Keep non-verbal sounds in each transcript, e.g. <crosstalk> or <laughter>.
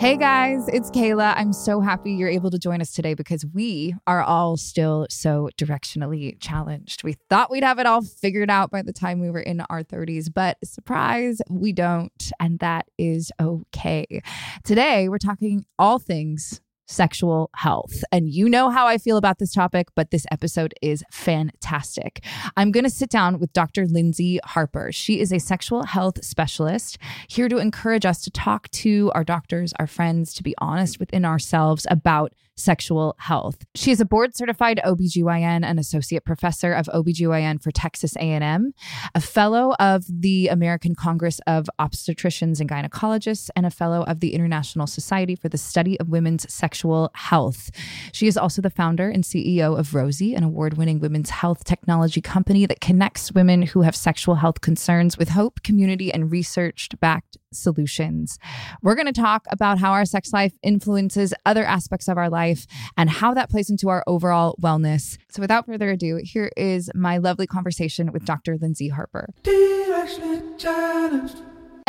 Hey guys, it's Kayla. I'm so happy you're able to join us today because we are all still so directionally challenged. We thought we'd have it all figured out by the time we were in our 30s, but surprise, we don't. And that is okay. Today, we're talking all things sexual health. And you know how I feel about this topic, but this episode is fantastic. I'm going to sit down with Dr. Lyndsey Harper. She is a sexual health specialist here to encourage us to talk to our doctors, our friends, to be honest within ourselves about sexual health. She is a board certified OBGYN and associate professor of OBGYN for Texas A&M, a fellow of the American Congress of Obstetricians and Gynecologists and a fellow of the International Society for the Study of Women's Sexual Health. She is also the founder and CEO of Rosy, an award-winning women's health technology company that connects women who have sexual health concerns with hope, community and research-backed solutions. We're going to talk about how our sex life influences other aspects of our life and how that plays into our overall wellness. So, without further ado, here is my lovely conversation with Dr. Lyndsey Harper.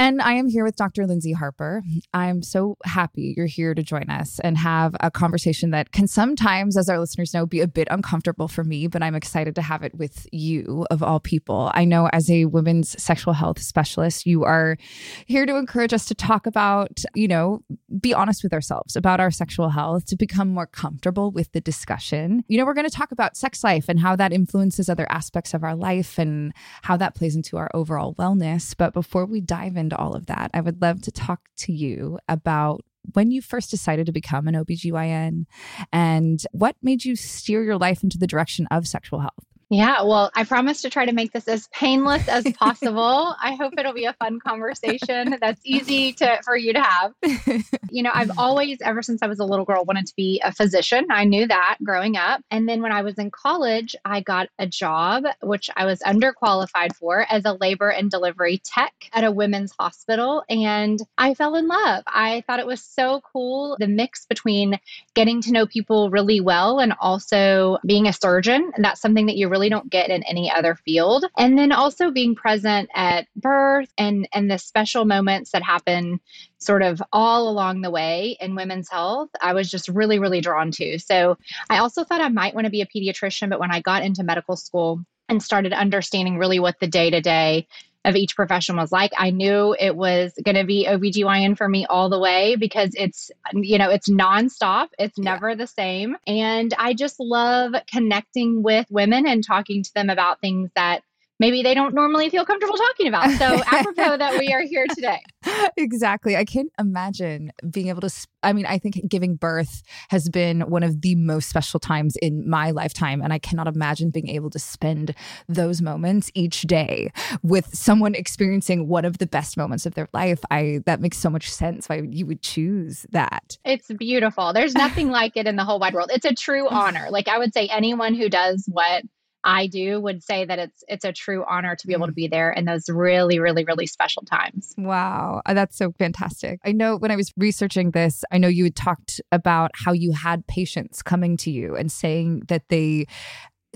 And I am here with Dr. Lyndsey Harper. I'm so happy you're here to join us and have a conversation that can sometimes, as our listeners know, be a bit uncomfortable for me, but I'm excited to have it with you, of all people. I know as a women's sexual health specialist, you are here to encourage us to talk about, you know, be honest with ourselves about our sexual health, to become more comfortable with the discussion. You know, we're going to talk about sex life and how that influences other aspects of our life and how that plays into our overall wellness. But before we dive all of that, I would love to talk to you about when you first decided to become an OBGYN and what made you steer your life into the direction of sexual health. Yeah, well, I promise to try to make this as painless as <laughs> possible. I hope it'll be a fun conversation that's easy to for you to have. <laughs> you know, I've always ever since I was a little girl wanted to be a physician. I knew that growing up. And then when I was in college, I got a job which I was underqualified for as a labor and delivery tech at a women's hospital and I fell in love. I thought it was so cool the mix between getting to know people really well and also being a surgeon. And that's something that you really really don't get in any other field. And then also being present at birth and and the special moments that happen sort of all along the way in women's health, I was just really, really drawn to. So I also thought I might want to be a pediatrician, but when I got into medical school and started understanding really what the day to day of each profession was like. I knew it was going to be OBGYN for me all the way because it's, you know, it's nonstop, it's never yeah. the same. And I just love connecting with women and talking to them about things that maybe they don't normally feel comfortable talking about. So, <laughs> apropos that we are here today. Exactly. I can't imagine being able to. Sp- I mean, I think giving birth has been one of the most special times in my lifetime. And I cannot imagine being able to spend those moments each day with someone experiencing one of the best moments of their life. I that makes so much sense why you would choose that. It's beautiful. There's nothing like it in the whole wide world. It's a true honor. Like I would say anyone who does what I do would say that it's it's a true honor to be able to mm. be there in those really really really special times. Wow, uh, that's so fantastic. I know when I was researching this, I know you had talked about how you had patients coming to you and saying that they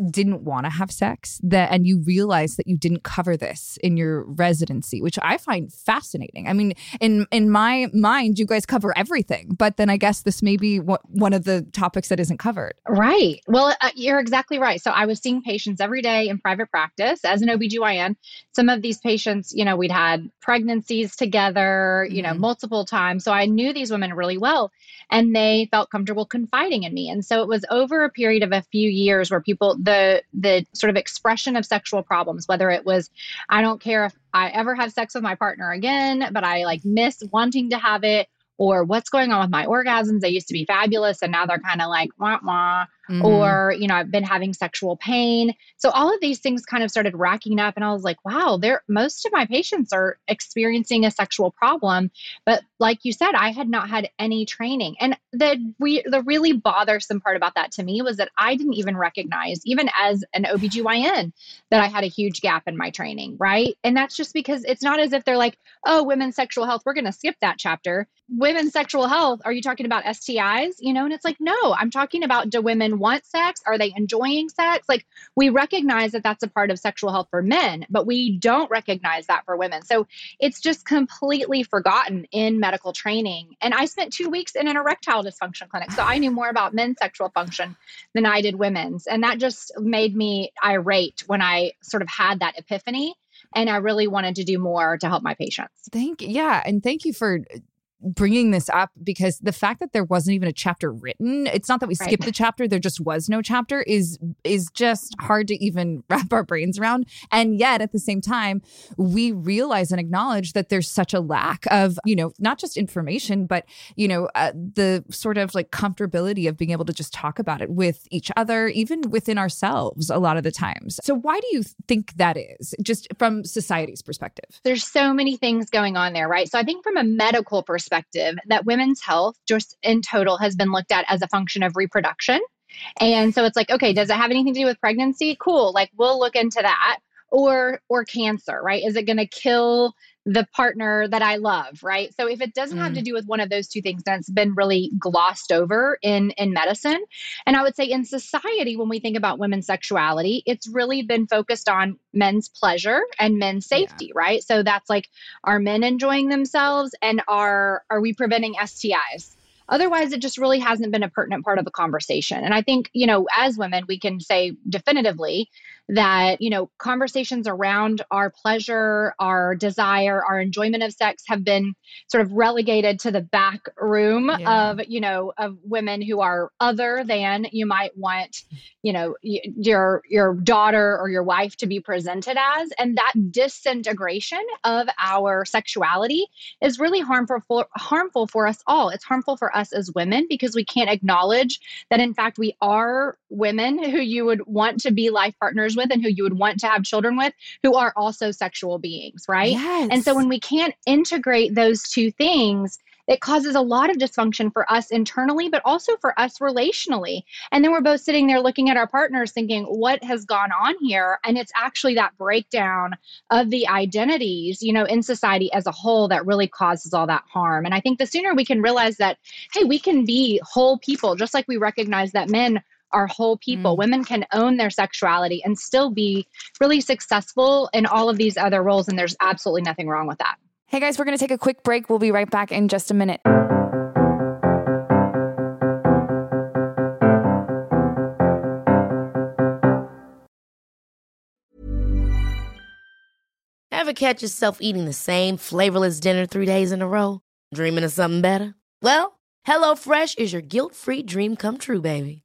didn't want to have sex that and you realize that you didn't cover this in your residency which i find fascinating. I mean in in my mind you guys cover everything but then i guess this may be one of the topics that isn't covered. Right. Well uh, you're exactly right. So i was seeing patients every day in private practice as an obgyn some of these patients you know we'd had pregnancies together you know mm-hmm. multiple times. So i knew these women really well and they felt comfortable confiding in me. And so it was over a period of a few years where people the the sort of expression of sexual problems whether it was i don't care if i ever have sex with my partner again but i like miss wanting to have it or what's going on with my orgasms? They used to be fabulous and now they're kind of like wah wah mm-hmm. or you know i've been having sexual pain. So all of these things kind of started racking up and i was like wow there most of my patients are experiencing a sexual problem. But like you said i had not had any training. And the we the really bothersome part about that to me was that i didn't even recognize even as an obgyn that i had a huge gap in my training right? And that's just because it's not as if they're like oh women's sexual health we're going to skip that chapter. Women's sexual health are you talking about stis you know and it's like no i'm talking about do women want sex? Are they enjoying sex? Like we recognize that that's a part of sexual health for men, but we don't recognize that for women. So it's just completely forgotten in medical training. And I spent two weeks in an erectile dysfunction clinic. So I knew more about men's sexual function than I did women's. And that just made me irate when I sort of had that epiphany and I really wanted to do more to help my patients. Thank you. yeah, and thank you for bringing this up because the fact that there wasn't even a chapter written it's not that we skipped right. the chapter there just was no chapter is is just hard to even <laughs> wrap our brains around. And yet at the same time we realize and acknowledge that there's such a lack of you know not just information but you know uh, the sort of like comfortability of being able to just talk about it with each other even within ourselves a lot of the times. So why do you think that is just from society's perspective? There's so many things going on there right? So i think from a medical perspective perspective that women's health just in total has been looked at as a function of reproduction. And so it's like, okay, does it have anything to do with pregnancy? Cool. Like we'll look into that. Or or cancer, right? Is it going to kill the partner that I love, right? So if it doesn't mm. have to mm. do with one of those two things, then it's been really glossed over in in medicine. And I would say in society, when we think about women's sexuality, it's really been focused on men's pleasure and men's safety, yeah. right? So that's like, are men enjoying themselves and are are we preventing STIs? Otherwise, it just really hasn't been a pertinent part of the conversation. And I think, you know, as women, we can say definitively that, you know, conversations around our pleasure, our desire, our enjoyment of sex have been sort of relegated to the back room yeah. of, you know, of women who are other than you might want, you know, your your daughter or your wife to be presented as. And that disintegration of our sexuality is really harmful for harmful for us all. It's harmful for for us as women because we can't acknowledge that, in fact, we are women who you would want to be life partners with and who you would want to have children with who are also sexual beings, right? Yes. And so when we can't integrate those two things, it causes a lot of dysfunction for us internally, but also for us relationally. And then we're both sitting there looking at our partners thinking, what has gone on here? And it's actually that breakdown of the identities, you know, in society as a whole that really causes all that harm. And I think the sooner we can realize that, hey, we can be whole people, just like we recognize that men are whole people. Mm. Women can own their sexuality and still be really successful in all of these other roles. And there's absolutely nothing wrong with that. Hey guys, we're going to take a quick break. We'll be right back in just a minute. Ever catch yourself eating the same flavorless dinner three days in a row? Dreaming of something better? Well, HelloFresh is your guilt free dream come true, baby.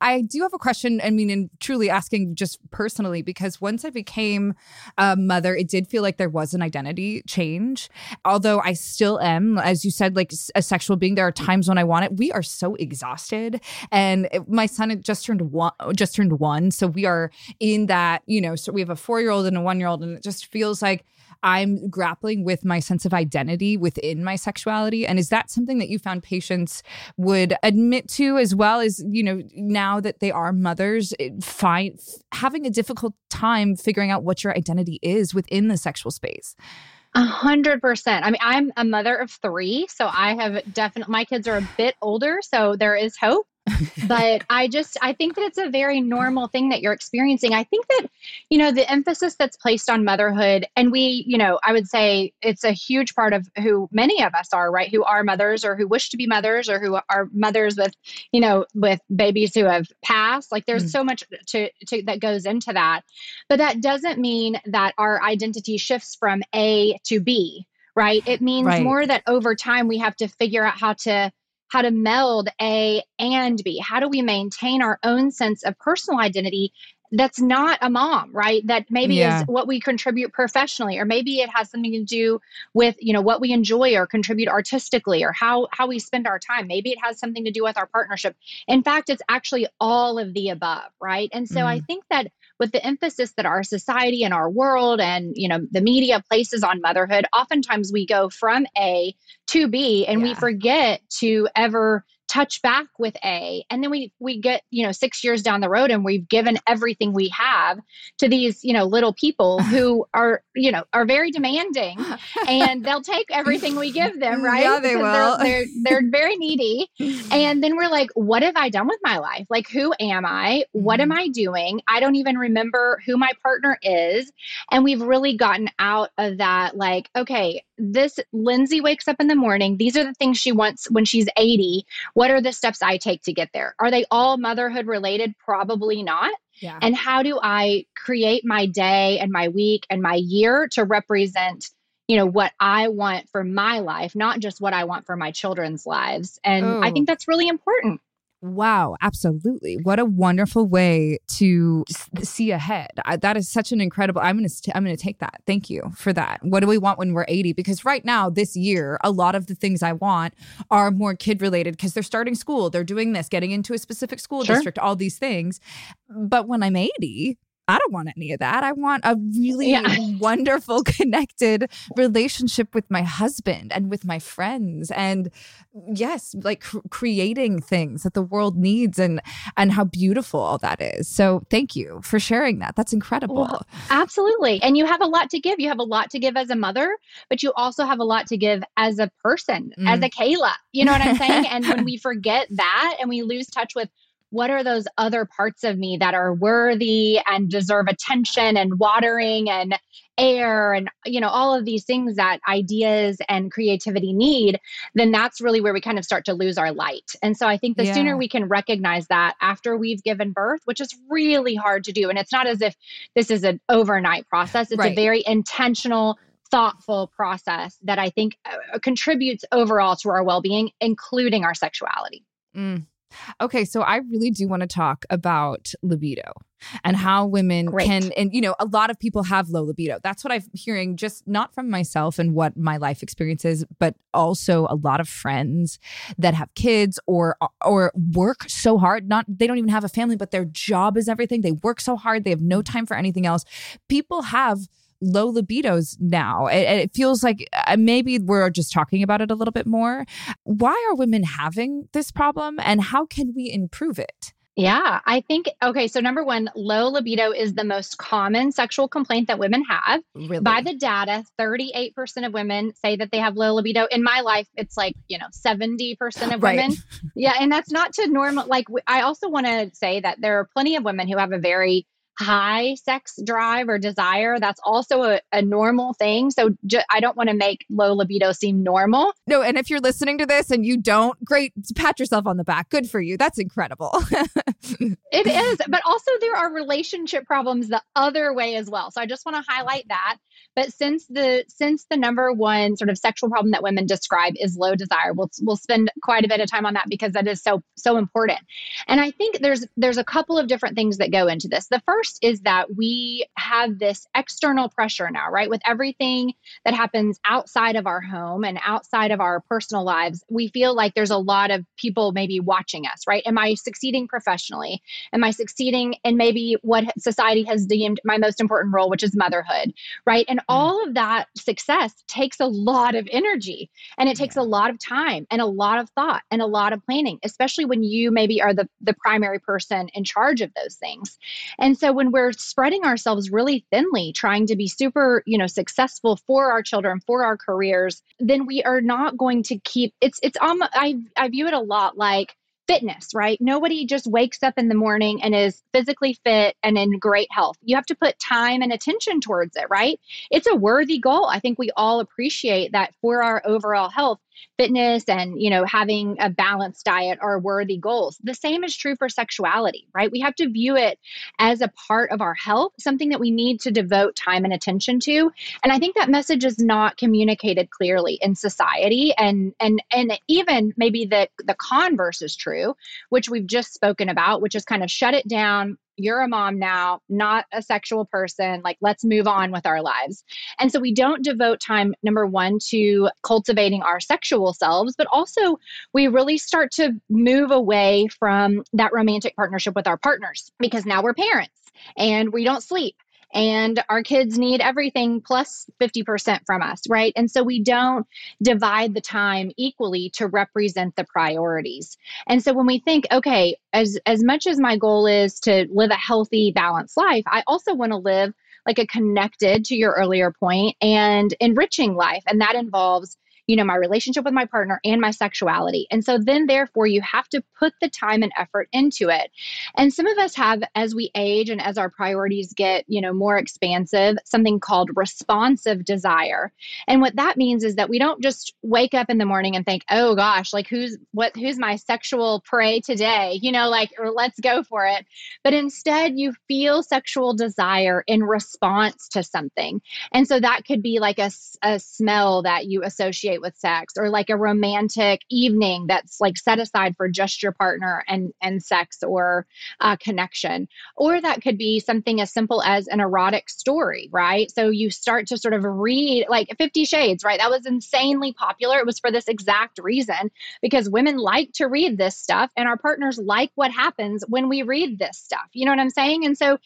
I do have a question. I mean, and truly asking just personally, because once I became a mother, it did feel like there was an identity change. Although I still am, as you said, like a sexual being. There are times when I want it. We are so exhausted, and my son just turned one. Just turned one, so we are in that. You know, so we have a four year old and a one year old, and it just feels like I'm grappling with my sense of identity within my sexuality. And is that something that you found patients would admit to as well as, you know, now that they are mothers, find having a difficult time figuring out what your identity is within the sexual space? A hundred percent. I mean, I'm a mother of three, so I have definitely, my kids are a bit older, so there is hope but I just I think that it's a very normal thing that you're experiencing. I think that you know the emphasis that's placed on motherhood and we, you know, I would say it's a huge part of who many of us are, right? Who are mothers or who wish to be mothers or who are mothers with, you know, with babies who have passed. Like there's mm. so much to, to that goes into that. But that doesn't mean that our identity shifts from A to B, right? It means right. more that over time we have to figure out how to how to meld A and B. How do we maintain our own sense of personal identity that's not a mom, right? That maybe Yeah. is what we contribute professionally, or maybe it has something to do with, you know, what we enjoy or contribute artistically or how how we spend our time. Maybe it has something to do with our partnership. In fact, it's actually all of the above, right? And so I mm. think that with the emphasis that our society and our world and, you know, the media places on motherhood, oftentimes we go from A to B and we forget to ever touch back with A. And then we we get, you know, 6 years down the road and we've given everything we have to these, you know, little people <laughs> who are, you know, are very demanding and they'll take everything we give <laughs> them, right? Yeah, they Because will. They're, they're they're very needy. <laughs> And then we're like, what have I done with my life? Like who am I? What am mm-hmm. I doing? I don't even remember who my partner is. And we've really gotten out of that like, okay, this Lyndsey wakes up in the morning. These are the things she wants when she's 80. What are the steps I take to get there? Are they all motherhood related? Probably not. Yeah. And how do I create my day and my week and my year to represent, you know, what I want for my life, not just what I want for my children's lives? And I Oh. think that's really important. Wow, absolutely. What a wonderful way to see ahead. I, that is such an incredible. I'm going to I'm going to take that. Thank you for that. What do we want when we're 80? Because right now this year, a lot of the things I want are more kid related because they're starting school, they're doing this, getting into a specific school Sure. district, all these things. But when I'm 80, I don't want any of that. I want a really Yeah. <laughs> wonderful, connected relationship with my husband and with my friends. And yes, like cr- creating things that the world needs and and how beautiful all that is. So thank you for sharing that. That's incredible. Well, Absolutely. And you have a lot to give. You have a lot to give as a mother, but you also have a lot to give as a person, as Mm. a Kayla. You know what I'm saying? <laughs> and when we forget that and we lose touch with what are those other parts of me that are worthy and deserve attention and watering and air and you know all of these things that ideas and creativity need then that's really where we kind of start to lose our light and so i think the Yeah. sooner we can recognize that after we've given birth which is really hard to do and it's not as if this is an overnight process it's Right. a very intentional thoughtful process that i think uh, contributes overall to our well-being including our sexuality Mm. Okay, so I really do want to talk about libido and mm-hmm. how women Great. can, and you know, a lot of people have low libido. That's what I'm hearing, just not from myself and what my life experience is, but also a lot of friends that have kids or or work so hard. Not they don't even have a family, but their job is everything. They work so hard, they have no time for anything else. People have low libidos now. It, it feels like uh, maybe we're just talking about it a little bit more. Why are women having this problem and how can we improve it? Yeah, I think, okay, so number one, low libido is the most common sexual complaint that women have. Really? By the data, 38% of women say that they have low libido. In my life, it's like, you know, 70% of Right. women. <laughs> Yeah, and that's not to normal. Like, I also want to say that there are plenty of women who have a very high sex drive or desire. That's also a, a normal thing. So ju- I don't want to make low libido seem normal. no, and if you're listening to this and you don't, great, pat yourself on the back. Good for you. That's incredible. <laughs> It is, but also there are relationship problems the other way as well. So I just want to highlight that. But since the since the number one sort of sexual problem that women describe is low desire, we'll we'll spend quite a bit of time on that because that is so so important. And I think there's there's a couple of different things that go into this. The first is that we have this external pressure now, right? With everything that happens outside of our home and outside of our personal lives, we feel like there's a lot of people maybe watching us, right? Am I succeeding professionally? Am I succeeding in maybe what society has deemed my most important role, which is motherhood, right? And mm. all of that success takes a lot of energy and it takes a lot of time and a lot of thought and a lot of planning, especially when you maybe are the, the primary person in charge of those things. And so when we're spreading ourselves really thinly, trying to be super, you know, successful for our children, for our careers, then we are not going to keep it's it's almost I I view it a lot like fitness, right? Nobody just wakes up in the morning and is physically fit and in great health. You have to put time and attention towards it, right? It's a worthy goal. I think we all appreciate that for our overall health fitness and you know having a balanced diet are worthy goals the same is true for sexuality right we have to view it as a part of our health something that we need to devote time and attention to and i think that message is not communicated clearly in society and and and even maybe the the converse is true which we've just spoken about which is kind of shut it down you're a mom now, not a sexual person. Like, let's move on with our lives. And so we don't devote time, number one, to cultivating our sexual selves, but also we really start to move away from that romantic partnership with our partners because now we're parents and we don't sleep and our kids need everything plus 50% from us, right? And so we don't divide the time equally to represent the priorities. And so when we think, okay, as as much as my goal is to live a healthy, balanced life, I also want to live like a connected to your earlier point and enriching life. And that involves you know, my relationship with my partner and my sexuality. And so then, therefore, you have to put the time and effort into it. And some of us have, as we age and as our priorities get, you know, more expansive, something called responsive desire. And what that means is that we don't just wake up in the morning and think, oh gosh, like who's what, who's my sexual prey today? You know, like, or let's go for it. But instead, you feel sexual desire in response to something. And so that could be like a, a smell that you associate with sex or like a romantic evening that's like set aside for just your partner and and sex or uh, connection. Or that could be something as simple as an erotic story right? So you start to sort of read like 50 shades right? That was insanely popular. It was for this exact reason because women like to read this stuff and our partners like what happens when we read this stuff. You know what i'm saying? And so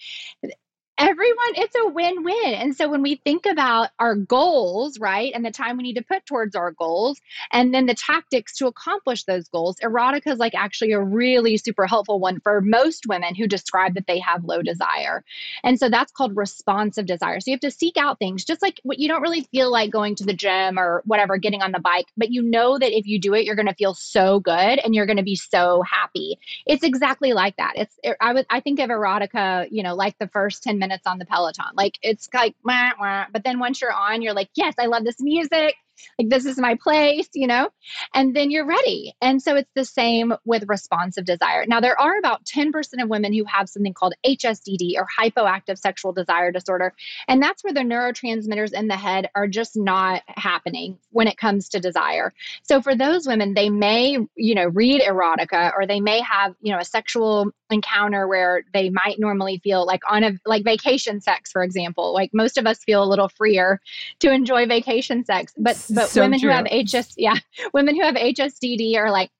everyone it's a win-win. And so when we think about our goals right and the time we need to put towards our goals and then the tactics to accomplish those goals erotica is like actually a really super helpful one for most women who describe that they have low desire. And so that's called responsive desire. So you have to seek out things just like what you don't really feel like going to the gym or whatever getting on the bike but you know that if you do it you're going to feel so good and you're going to be so happy. It's exactly like that. It's er, i would i think of erotica you know like the first 10 minutes on the Peloton. Like it's like, wah, wah. but then once you're on, you're like, yes, I love this music like this is my place, you know, and then you're ready. And so it's the same with responsive desire. Now, there are about 10% of women who have something called HSDD or hypoactive sexual desire disorder. And that's where the neurotransmitters in the head are just not happening when it comes to desire. So for those women, they may, you know, read erotica or they may have, you know, a sexual encounter where they might normally feel like on a like vacation sex for example like most of us feel a little freer to enjoy vacation sex but but so women true. who have HS, yeah, <laughs> women who have HSDD are like,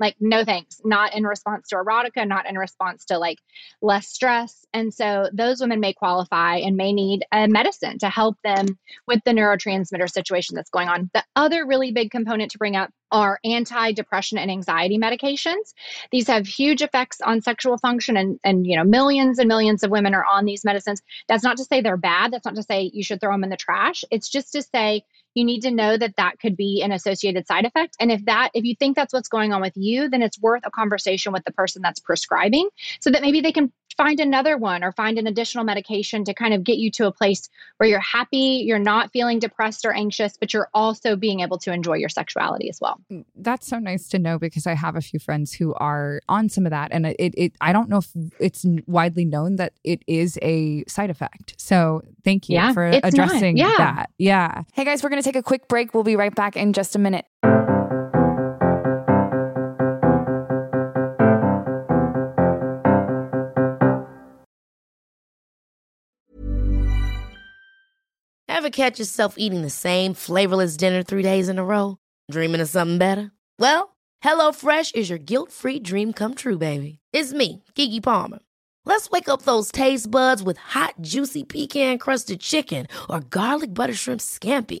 like no thanks, not in response to erotica, not in response to like less stress, and so those women may qualify and may need a medicine to help them with the neurotransmitter situation that's going on. The other really big component to bring up are anti-depression and anxiety medications. These have huge effects on sexual function and and you know millions and millions of women are on these medicines. That's not to say they're bad, that's not to say you should throw them in the trash. It's just to say you need to know that that could be an associated side effect and if that if you think that's what's going on with you then it's worth a conversation with the person that's prescribing so that maybe they can find another one or find an additional medication to kind of get you to a place where you're happy, you're not feeling depressed or anxious, but you're also being able to enjoy your sexuality as well. Mm, that's so nice to know because I have a few friends who are on some of that and it it I don't know if it's widely known that it is a side effect. So, thank you yeah, for addressing yeah. that. Yeah. Hey guys, we're going to take a quick break. We'll be right back in just a minute. Ever catch yourself eating the same flavorless dinner three days in a row? Dreaming of something better? Well, HelloFresh is your guilt free dream come true, baby. It's me, Keke Palmer. Let's wake up those taste buds with hot, juicy pecan crusted chicken or garlic butter shrimp scampi.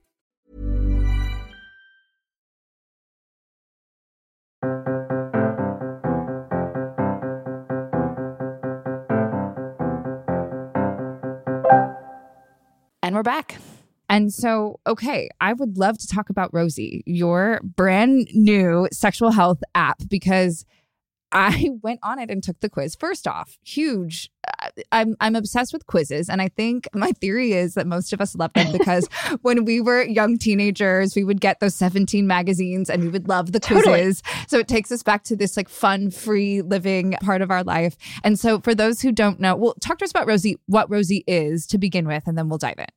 And we're back. And so, okay, I would love to talk about Rosy, your brand new sexual health app, because I <laughs> went on it and took the quiz. First off, huge. uh, I'm I'm obsessed with quizzes, and I think my theory is that most of us love them because <laughs> when we were young teenagers, we would get those 17 magazines and we would love the Totally. quizzes. So it takes us back to this like fun, free living part of our life. And so for those who don't know, well, talk to us about Rosy, what Rosy is to begin with, and then we'll dive in.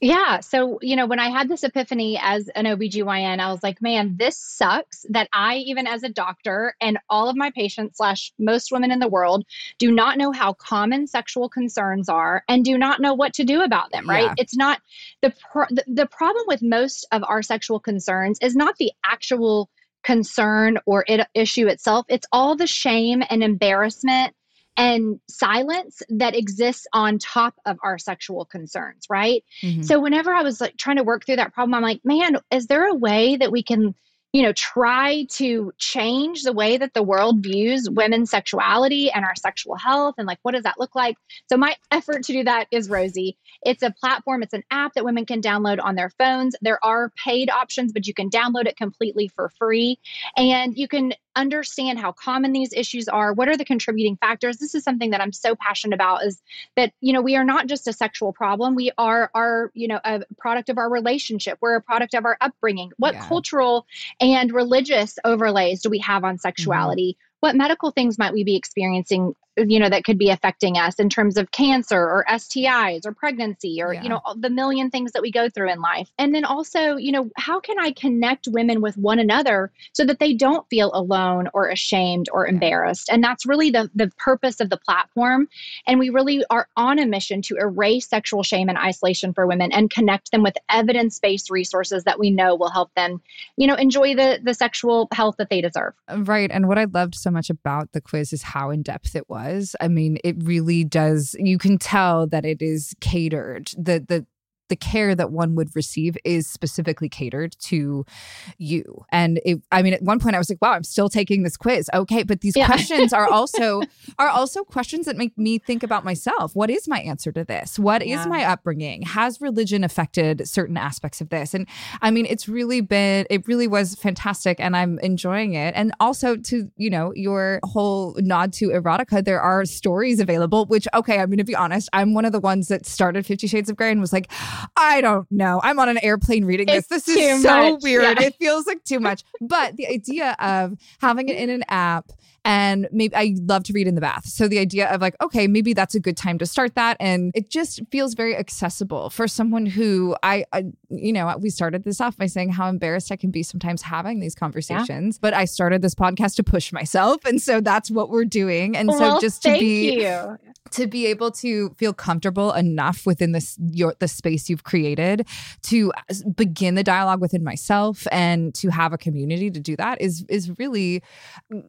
Yeah. So, you know, when I had this epiphany as an OBGYN, I was like, man, this sucks that I, even as a doctor and all of my patients slash most women in the world do not know how common sexual concerns are and do not know what to do about them, right? Yeah. It's not the, pro- the the problem with most of our sexual concerns is not the actual concern or it, issue itself. It's all the shame and embarrassment and silence that exists on top of our sexual concerns, right? Mhm. So whenever I was like trying to work through that problem, I'm like, man, is there a way that we can, you know, try to change the way that the world views women's sexuality and our sexual health and like what does that look like? So my <laughs> effort to do that is Rosy. It's a platform, it's an app that women can download on their phones. There are paid options, but you can download it completely for free and you can understand how common these issues are what are the contributing factors. This is something that i'm so passionate about is that you know we are not just a sexual problem. We are our you know a product of our relationship. We're a product of our upbringing. What Yeah. cultural and religious overlays do we have on mm-hmm. sexuality? What medical things might we be experiencing you know that could be affecting us in terms of cancer or STIs or pregnancy or Yeah. you know the million things that we go through in life and then also you know how can I connect women with one another so that they don't feel alone or ashamed or embarrassed and that's really the the purpose of the platform and we really are on a mission to erase sexual shame and isolation for women and connect them with evidence-based resources that we know will help them you know enjoy the the sexual health that they deserve Right. And what I loved so much about the quiz is how in depth it was. I mean, it really does, you can tell that it is catered. The, the, the care that one would receive is specifically catered to you. And it, I mean, at one point I was like, wow, I'm still taking this quiz. Okay. But these Yeah. <laughs> questions are also, are also questions that make me think about myself. What is my answer to this? What is Yeah. my upbringing? Has religion affected certain aspects of this? And I mean, it's really been, it really was fantastic and I'm enjoying it. And also to, you know, your whole nod to erotica, there are stories available, which, okay, I'm going to be honest, I'm one of the ones that started Fifty Shades of Grey and was like, I don't know. I'm on an airplane reading this. It's This too is so much. weird. Yeah. It feels like too much. But the idea of having it in an app and maybe I love to read in the bath. So the idea of like, okay, maybe that's a good time to start that. And it just feels very accessible for someone who I, I you know, we started this off by saying how embarrassed I can be sometimes having these conversations. But I started this podcast to push myself. And so that's what we're doing. And so just to be you. to be able to feel comfortable enough within this your the space you've created to begin the dialogue within myself and to have a community to do that is is really mm,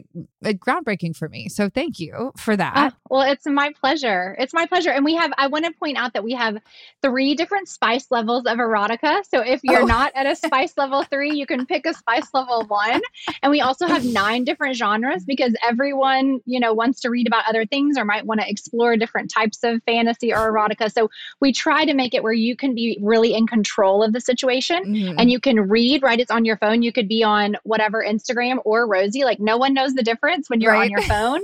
quite uh, groundbreaking for me so thank you for that Ah, well, it's my pleasure. It's my pleasure. And we have, I want to point out that we have three different spice levels of erotica. So if you're Oh. not at a spice level three, you can pick a spice level one. And we also have nine different genres because everyone, you know, wants to read about other things or might want to explore different types of fantasy or erotica. So we try to make it where you can be really in control of the situation Mhm. and you can read, right? It's on your phone. You could be on whatever Instagram or Rosy. Like no one knows the difference when you're on your <laughs> phone.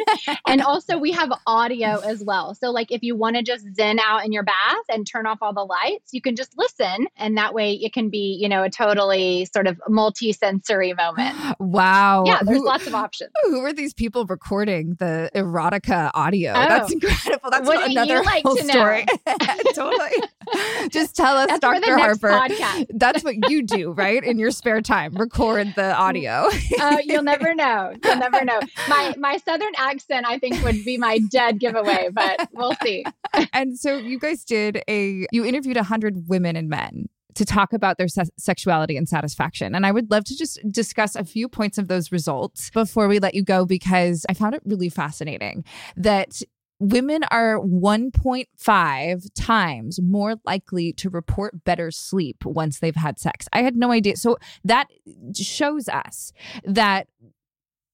and also we have audio as well. So like if you want to just zen out in your bath and turn off all the lights, you can just listen. And that way it can be, you know, a totally sort of multi-sensory moment. <gasps> wow Yeah, there's who, lots of options. who are these people recording the erotica audio Oh, That's incredible. That's Wouldn't another you like whole to know? story. <laughs> totally. <laughs> Just tell us, That's Dr. Harper. podcast. That's what you do, right? In your spare time, record the audio. Oh, you'll never know. You'll never know. My my southern accent, I think, would be my dead giveaway, but we'll see. <laughs> and so you guys did a you interviewed 100 women and men to talk about their se- sexuality and satisfaction and i would love to just discuss a few points of those results before we let you go because i found it really fascinating that women are 1.5 times more likely to report better sleep once they've had sex i had no idea so that shows us that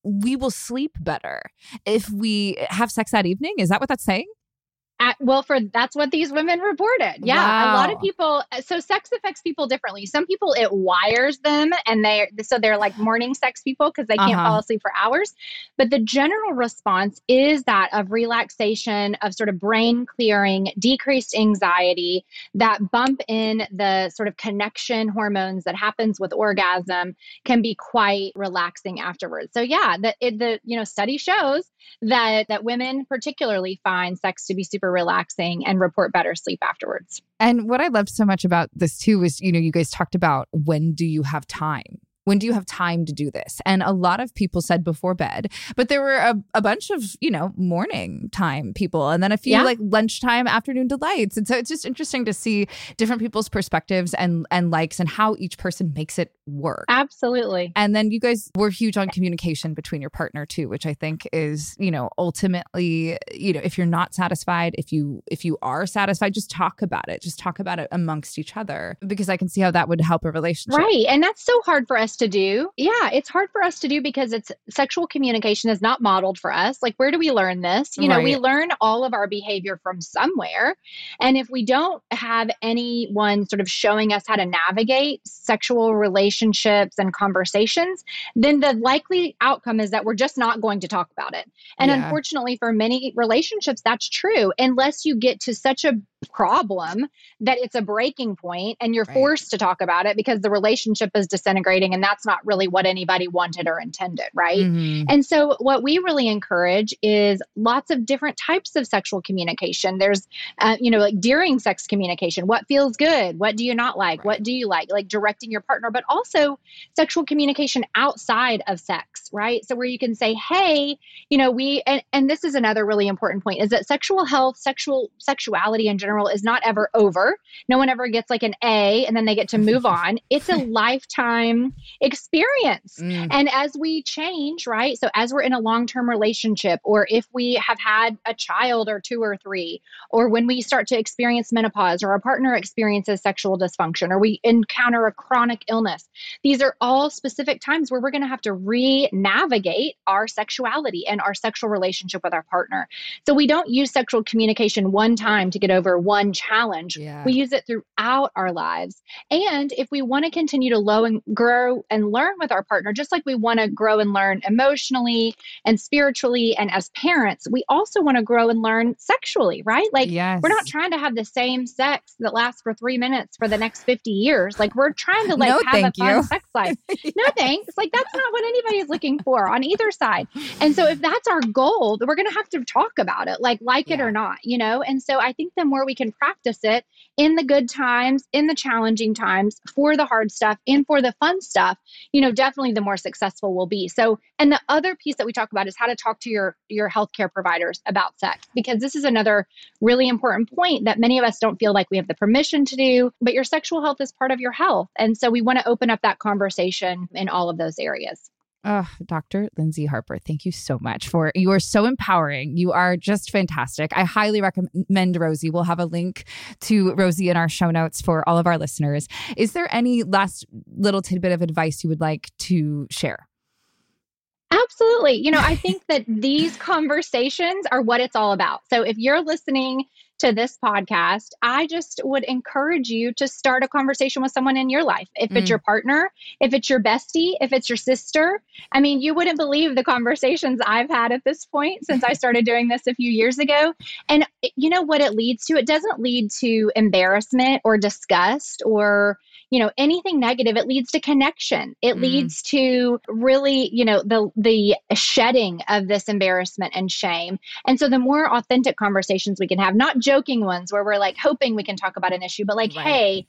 we will sleep better if we have sex that evening? Is that what that's saying At, well, for that's what these women reported. Yeah, a lot of people. So sex affects people differently. Some people it wires them, and they so they're like morning sex people because they can't Uh-huh. fall asleep for hours. But the general response is that of relaxation, of sort of brain clearing, decreased anxiety, that bump in the sort of connection hormones that happens with orgasm can be quite relaxing afterwards. So yeah, the it, the you know study shows that that women particularly find sex to be super relaxing and report better sleep afterwards. And what I loved so much about this too was, you know, you guys talked about when do you have time? When do you have time to do this? And a lot of people said before bed, but there were a, a bunch of, you know, morning time people and then a few Yeah. like lunchtime, afternoon delights. And so it's just interesting to see different people's perspectives and and likes and how each person makes it work. Absolutely. And then you guys were huge on communication between your partner too, which I think is, you know, ultimately, you know, if you're not satisfied, if you if you are satisfied, just talk about it. Just talk about it amongst each other because I can see how that would help a relationship. Right. And that's so hard for us to do. Yeah, it's hard for us to do because it's sexual communication is not modeled for us. Like where do we learn this? You know, we learn all of our behavior from somewhere. And if we don't have anyone sort of showing us how to navigate sexual relationships and conversations, then the likely outcome is that we're just not going to talk about it. And Yeah. unfortunately for many relationships that's true unless you get to such a problem that it's a breaking point and you're Right. forced to talk about it because the relationship is disintegrating and that's not really what anybody wanted or intended, right? Mhm. And so, what we really encourage is lots of different types of sexual communication. There's, uh, you know, like during sex communication, what feels good? What do you not like? What do you like? Like directing your partner, but also sexual communication outside of sex, right? So, where you can say, hey, you know, we, and, and this is another really important point is that sexual health, sexual sexuality in general is not ever over. No one ever gets like an A and then they get to move <laughs> on. It's a lifetime experience. Mm. And as we change, right? So as we're in a long-term relationship or if we have had a child or two or three or when we start to experience menopause or our partner experiences sexual dysfunction or we encounter a chronic illness. These are all specific times where we're going to have to re-navigate our sexuality and our sexual relationship with our partner. So we don't use sexual communication one time to get over one challenge. Yeah. We use it throughout our lives. And if we want to continue to low and grow and learn with our partner, just like we want to grow and learn emotionally and spiritually and as parents, we also want to grow and learn sexually, right? Like yes. we're not trying to have the same sex that lasts for three minutes for the next 50 years. Like we're trying to like No, have a fun you. sex life. <laughs> No thanks. Like that's not what anybody is looking for on either side. And so if that's our goal, we're going to have to talk about it, like like it or not, you know? And so I think the more we can practice it in the good times, in the challenging times, for the hard stuff, and for the fun stuff, you know, definitely the more successful we'll be. So, and the other piece that we talk about is how to talk to your your healthcare providers about sex because this is another really important point that many of us don't feel like we have the permission to do, but your sexual health is part of your health. And so we want to open up that conversation in all of those areas. Oh, Dr. Lyndsey Harper, thank you so much for you are so empowering. You are just fantastic. I highly recommend Rosy. We'll have a link to Rosy in our show notes for all of our listeners. Is there any last little tidbit of advice you would like to share? Absolutely. You know, I think that these conversations are what it's all about. So if you're listening to this podcast, I just would encourage you to start a conversation with someone in your life. If it's Mm. your partner, if it's your bestie, if it's your sister. I mean, you wouldn't believe the conversations I've had at this point since I started <laughs> doing this a few years ago. And you know what it leads to? It doesn't lead to embarrassment or disgust or you know, anything negative, it leads to connection. It mm. leads to really, you know, the the shedding of this embarrassment and shame. And so the more authentic conversations we can have, not joking ones where we're like hoping we can talk about an issue, but like, right. hey,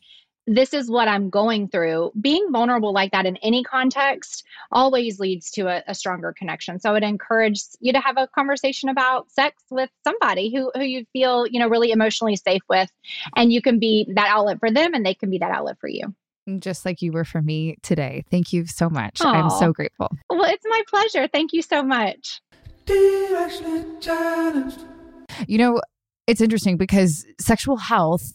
this is what I'm going through. Being vulnerable like that in any context always leads to a, a, stronger connection. So I would encourage you to have a conversation about sex with somebody who, who you feel, you know, really emotionally safe with. And you can be that outlet for them and they can be that outlet for you. Just like you were for me today. Thank you so much. Aww. I'm so grateful. Well, it's my pleasure. Thank you so much. You know, it's interesting because sexual health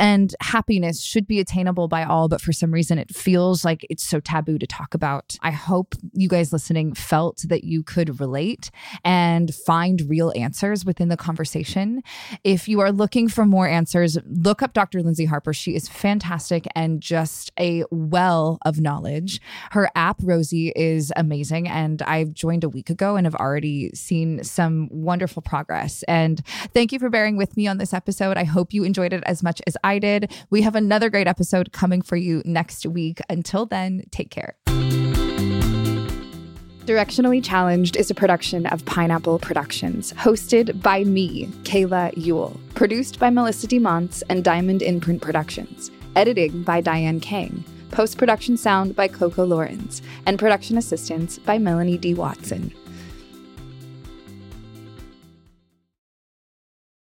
and happiness should be attainable by all, but for some reason it feels like it's so taboo to talk about. I hope you guys listening felt that you could relate and find real answers within the conversation. If you are looking for more answers, look up Dr. Lyndsey Harper. She is fantastic and just a well of knowledge. Her app, Rosy, is amazing. And I've joined a week ago and have already seen some wonderful progress. And thank you for bearing with me on this episode. I hope you enjoyed it as much as I excited. We have another great episode coming for you next week. Until then, take care. Directionally Challenged is a production of Pineapple Productions, hosted by me, Kayla Yule, produced by Melissa DeMonts and Diamond Imprint Productions, editing by Diane Kang, post production sound by Coco Lawrence, and production assistance by Melanie D. Watson.